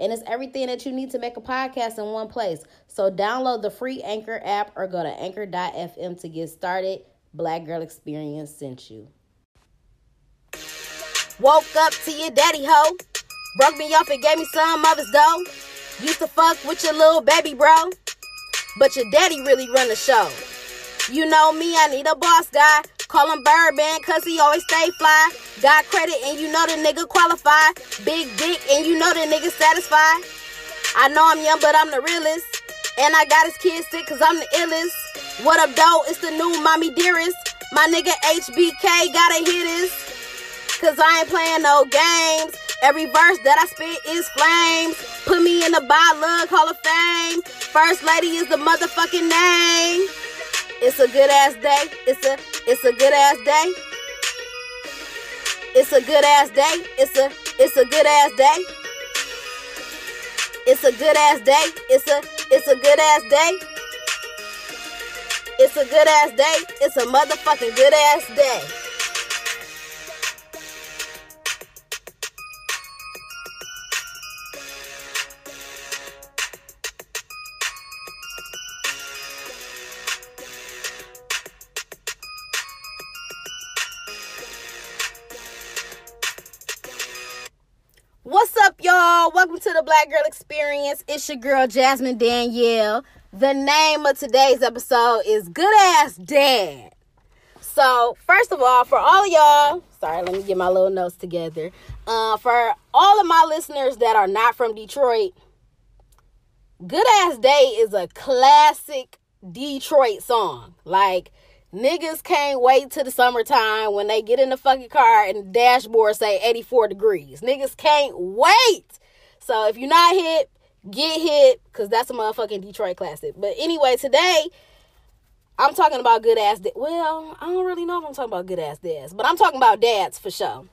And it's everything that you need to make a podcast in one place. So download the free Anchor app or go to anchor.fm to get started. Black Girl Experience sent you. Woke up to your daddy hoe. Broke me off and gave me some his dough. Used to fuck with your little baby bro. But your daddy really run the show. You know me, I need a boss guy. Call him Birdman, cause he always stay fly. Got credit and you know the nigga qualified. Big dick and you know the nigga satisfied. I know I'm young, but I'm the realest. And I got his kids sick cause I'm the illest. What up, though? It's the new mommy dearest. My nigga HBK gotta hit this. Cause I ain't playing no games. Every verse that I spit is flames. Put me in the Lug Hall of Fame. First lady is the motherfucking name. It's a good ass day. It's a it's a good ass day. It's a good ass day. It's a it's a good ass day. It's a good ass day. It's a it's a good ass day. It's a good ass day. It's a motherfucking good ass day. What's up, y'all? Welcome to the Black Girl Experience. It's your girl, Jasmine Danielle. The name of today's episode is Good Ass Dad. So, first of all, for all of y'all, sorry, let me get my little notes together. Uh, for all of my listeners that are not from Detroit, Good Ass Day is a classic Detroit song. Like, Niggas can't wait to the summertime when they get in the fucking car and the dashboard say 84 degrees. Niggas can't wait. So if you're not hit, get hit because that's a motherfucking Detroit classic. But anyway, today I'm talking about good ass. Da- well, I don't really know if I'm talking about good ass dads, but I'm talking about dads for sure.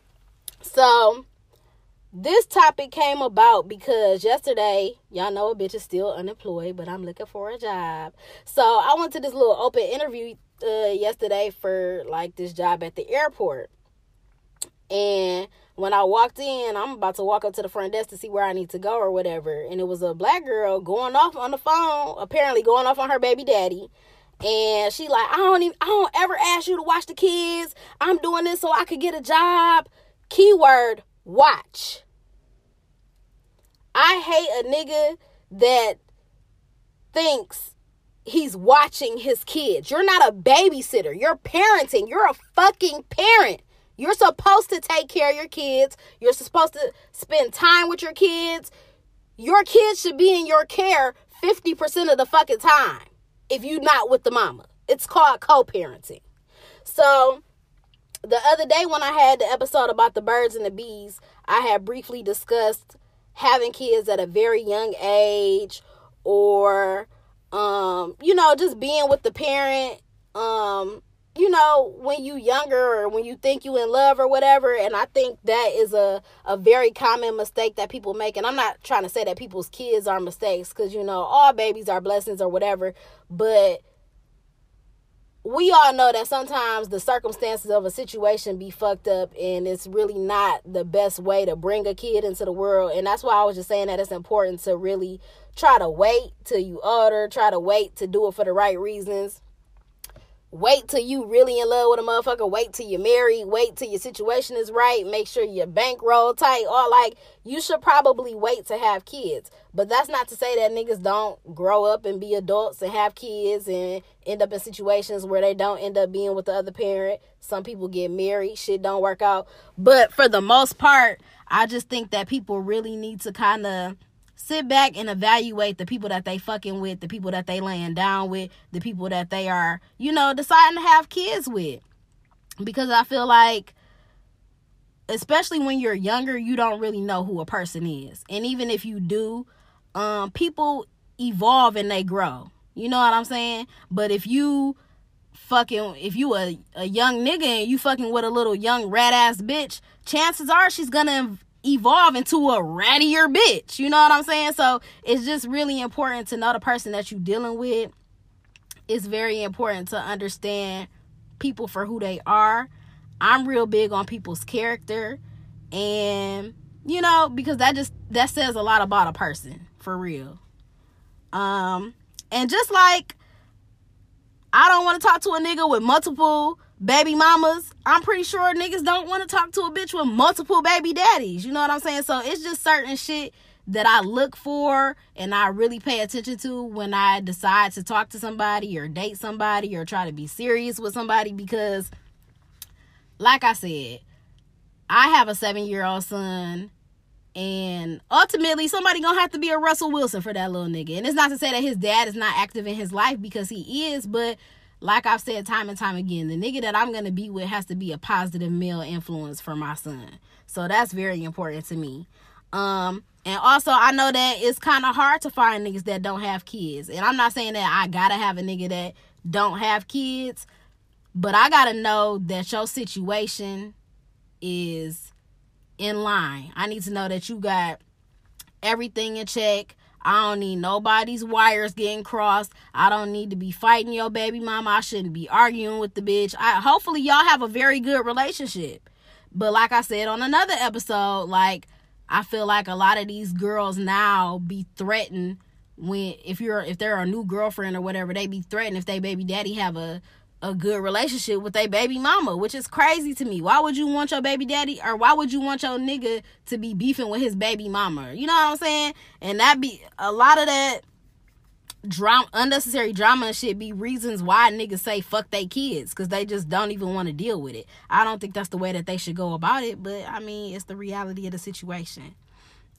So this topic came about because yesterday, y'all know a bitch is still unemployed, but I'm looking for a job. So I went to this little open interview uh, yesterday for like this job at the airport. And when I walked in, I'm about to walk up to the front desk to see where I need to go or whatever. And it was a black girl going off on the phone, apparently going off on her baby daddy. And she like, I don't even I don't ever ask you to watch the kids. I'm doing this so I could get a job. Keyword watch. I hate a nigga that thinks he's watching his kids. You're not a babysitter. You're parenting. You're a fucking parent. You're supposed to take care of your kids. You're supposed to spend time with your kids. Your kids should be in your care 50% of the fucking time if you're not with the mama. It's called co parenting. So, the other day when I had the episode about the birds and the bees, I had briefly discussed having kids at a very young age or um you know just being with the parent um you know when you younger or when you think you in love or whatever. And i think that is a a very common mistake that people make. And i'm not trying to say that people's kids are mistakes because you know all babies are blessings or whatever. But we all know that sometimes the circumstances of a situation be fucked up and it's really not the best way to bring a kid into the world. And that's why i was just saying that it's important to really try to wait till you older try to wait to do it for the right reasons wait till you really in love with a motherfucker wait till you're married wait till your situation is right make sure your bankroll tight or like you should probably wait to have kids. But that's not to say that niggas don't grow up and be adults and have kids and end up in situations where they don't end up being with the other parent. Some people get married shit don't work out. But for the most part i just think that people really need to kind of sit back and evaluate the people that they fucking with, the people that they laying down with, the people that they are, you know, deciding to have kids with. Because I feel like especially when you're younger, you don't really know who a person is. And even if you do, um people evolve and they grow. You know what I'm saying? But if you fucking if you a, a young nigga and you fucking with a little young rat ass bitch, chances are she's gonna evolve into a rattier bitch. You know what I'm saying? So it's just really important to know the person that you're dealing with. It's very important to understand people for who they are. I'm real big on people's character and you know because that just that says a lot about a person for real. Um and just like I don't want to talk to a nigga with multiple baby mamas. I'm pretty sure niggas don't want to talk to a bitch with multiple baby daddies. You know what I'm saying? So it's just certain shit that I look for and I really pay attention to when I decide to talk to somebody or date somebody or try to be serious with somebody because like I said, I have a 7-year-old son and ultimately somebody gonna have to be a Russell Wilson for that little nigga. And it's not to say that his dad is not active in his life because he is, but like I've said time and time again, the nigga that I'm gonna be with has to be a positive male influence for my son. So that's very important to me. Um, and also I know that it's kind of hard to find niggas that don't have kids. And I'm not saying that I gotta have a nigga that don't have kids, but I gotta know that your situation is in line. I need to know that you got everything in check. I don't need nobody's wires getting crossed. I don't need to be fighting your baby mama. I shouldn't be arguing with the bitch. I hopefully y'all have a very good relationship. But like I said on another episode, like I feel like a lot of these girls now be threatened when if you're if they're a new girlfriend or whatever, they be threatened if they baby daddy have a a good relationship with their baby mama, which is crazy to me. Why would you want your baby daddy or why would you want your nigga to be beefing with his baby mama? You know what I'm saying? And that be a lot of that drama unnecessary drama and shit be reasons why niggas say fuck they kids because they just don't even want to deal with it. I don't think that's the way that they should go about it, but I mean it's the reality of the situation.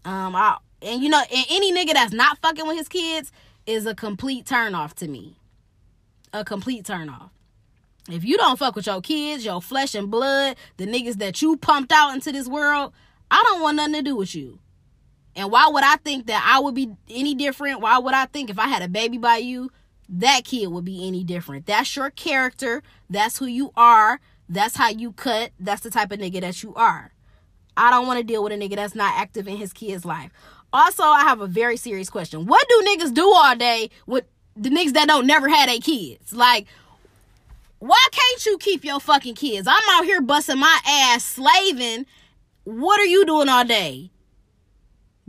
Um I and you know, and any nigga that's not fucking with his kids is a complete turn off to me. A complete turn off. If you don't fuck with your kids, your flesh and blood, the niggas that you pumped out into this world, I don't want nothing to do with you. And why would I think that I would be any different? Why would I think if I had a baby by you, that kid would be any different? That's your character. That's who you are. That's how you cut. That's the type of nigga that you are. I don't want to deal with a nigga that's not active in his kid's life. Also, I have a very serious question. What do niggas do all day with the niggas that don't never had a kids? Like, why can't you keep your fucking kids? I'm out here busting my ass slaving. What are you doing all day?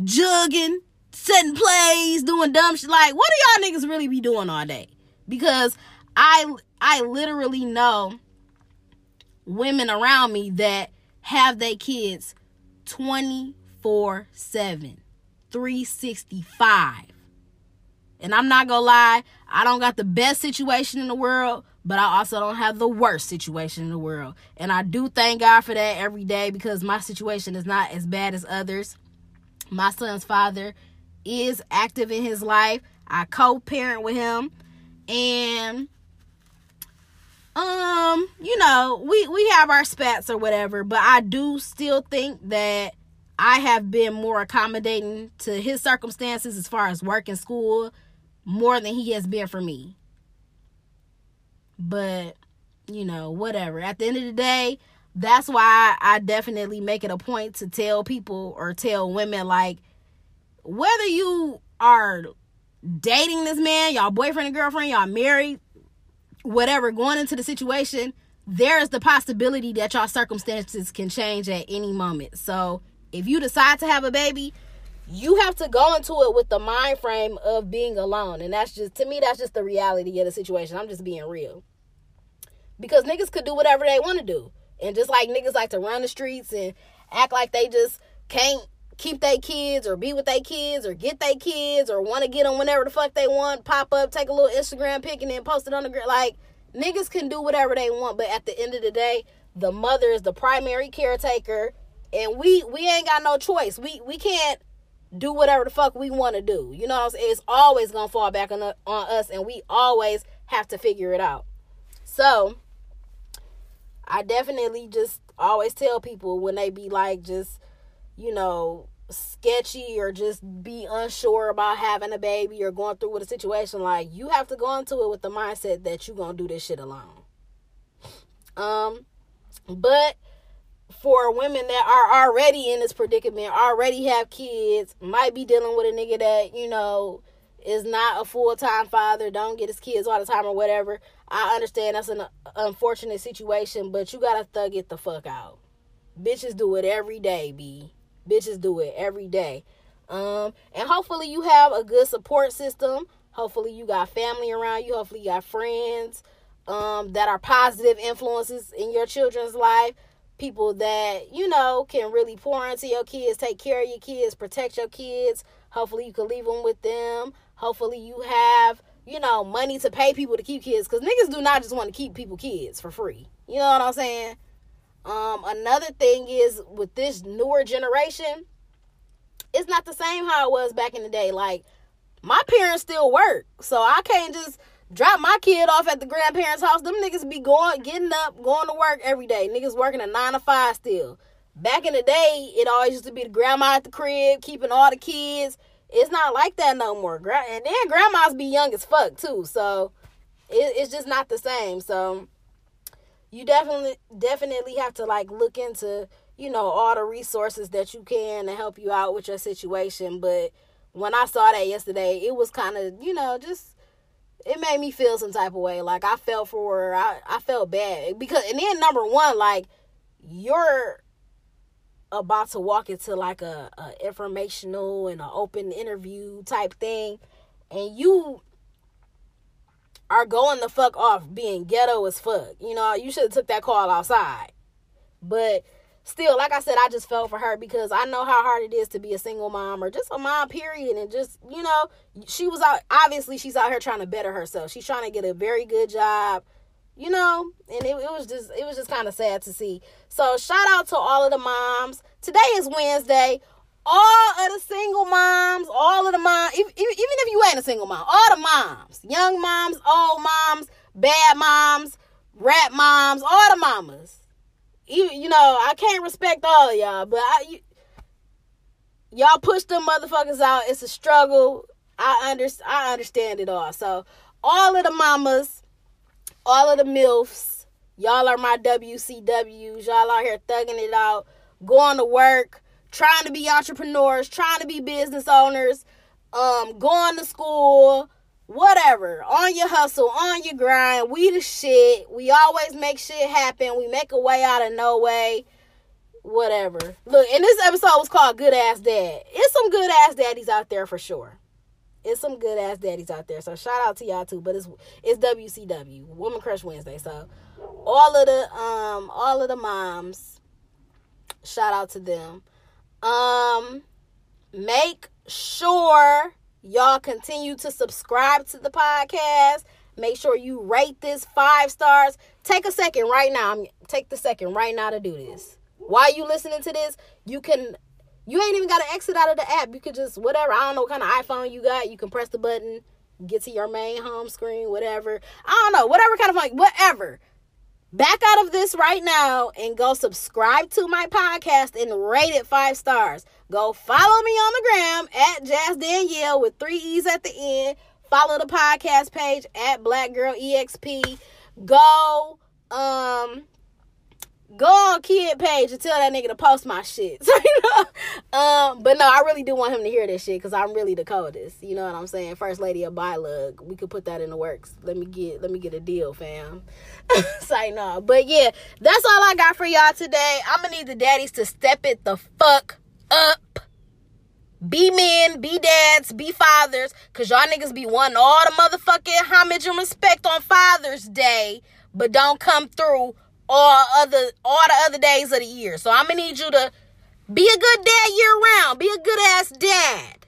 Jugging, setting plays, doing dumb shit. Like, what do y'all niggas really be doing all day? Because I I literally know women around me that have their kids 24 7, 365. And I'm not gonna lie, I don't got the best situation in the world, but I also don't have the worst situation in the world. And I do thank God for that every day because my situation is not as bad as others. My son's father is active in his life. I co-parent with him and um, you know, we we have our spats or whatever, but I do still think that I have been more accommodating to his circumstances as far as work and school more than he has been for me. But, you know, whatever. At the end of the day, that's why I definitely make it a point to tell people or tell women like whether you are dating this man, y'all boyfriend and girlfriend, y'all married, whatever, going into the situation, there is the possibility that y'all circumstances can change at any moment. So if you decide to have a baby, you have to go into it with the mind frame of being alone. And that's just, to me, that's just the reality of the situation. I'm just being real. Because niggas could do whatever they want to do. And just like niggas like to run the streets and act like they just can't keep their kids or be with their kids or get their kids or want to get them whenever the fuck they want, pop up, take a little Instagram pic and then post it on the grid. like niggas can do whatever they want, but at the end of the day, the mother is the primary caretaker and we we ain't got no choice. We we can't do whatever the fuck we want to do. You know what I'm saying? It's always gonna fall back on, on us, and we always have to figure it out. So, I definitely just always tell people when they be like, just, you know, sketchy or just be unsure about having a baby or going through with a situation like you have to go into it with the mindset that you're gonna do this shit alone. Um but for women that are already in this predicament already have kids might be dealing with a nigga that you know is not a full-time father don't get his kids all the time or whatever i understand that's an unfortunate situation but you gotta thug it the fuck out bitches do it every day b bitches do it every day. Um, and hopefully you have a good support system. Hopefully you got family around you. Hopefully you got friends um, that are positive influences in your children's life. People that, you know, can really pour into your kids, take care of your kids, protect your kids. Hopefully you can leave them with them. Hopefully you have, you know, money to pay people to keep kids. Because niggas do not just want to keep people kids for free. You know what I'm saying? Um, another thing is with this newer generation, it's not the same how it was back in the day. Like my parents still work, so I can't just drop my kid off at the grandparents' house. Them niggas be going, getting up, going to work every day. Niggas working a nine to five still. Back in the day, it always used to be the grandma at the crib, keeping all the kids. It's not like that no more. And then grandmas be young as fuck too, so it, it's just not the same. So you definitely definitely have to like look into you know all the resources that you can to help you out with your situation but when i saw that yesterday it was kind of you know just it made me feel some type of way like i felt for her i, I felt bad because and then number one like you're about to walk into like a, a informational and an open interview type thing and you are going the fuck off being ghetto as fuck. You know, you should have took that call outside. But still, like I said, I just felt for her because I know how hard it is to be a single mom or just a mom, period. And just, you know, she was out, obviously, she's out here trying to better herself. She's trying to get a very good job, you know, and it, it was just, it was just kind of sad to see. So, shout out to all of the moms. Today is Wednesday all of the single moms, all of the moms, even, if you ain't a single mom, all the moms, young moms, old moms, bad moms, rat moms, all the mamas. You, you know, I can't respect all of y'all, but I, you, y'all push them motherfuckers out. It's a struggle. I under, I understand it all. So, all of the mamas, all of the milfs, y'all are my WCWs. Y'all out here thugging it out, going to work trying to be entrepreneurs, trying to be business owners, um, going to school, whatever. On your hustle, on your grind. We the shit. We always make shit happen. We make a way out of no way. Whatever. Look, and this episode was called Good Ass Dad. It's some good ass daddies out there for sure. It's some good ass daddies out there. So shout out to y'all too. But it's it's WCW, Woman Crush Wednesday. So all of the um all of the moms, shout out to them. Um, make sure y'all continue to subscribe to the podcast. Make sure you rate this five stars. Take a second right now. I'm Take the second right now to do this. While you listening to this, you can you ain't even got to exit out of the app. You could just whatever. I don't know what kind of iPhone you got. You can press the button, get to your main home screen, whatever. I don't know, whatever kind of like whatever back out of this right now and go subscribe to my podcast and rate it five stars. Go follow me on the gram at Jazz Danielle with three E's at the end. Follow the podcast page at Black Girl EXP. Go um go on kid page and tell that nigga to post my shit. So, you know, um, but no, I really do want him to hear this shit because I'm really the coldest. You know what I'm saying? First lady of Bylug. We could put that in the works. Let me get let me get a deal, fam. Say no. But yeah, that's all I got for y'all today. I'm gonna need the daddies to step it the fuck up. Be men, be dads, be fathers, cause y'all niggas be wanting all the motherfucking homage and respect on Father's Day, but don't come through all other all the other days of the year. So I'm gonna need you to be a good dad year round. Be a good ass dad.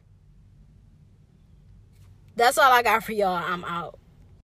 That's all I got for y'all. I'm out.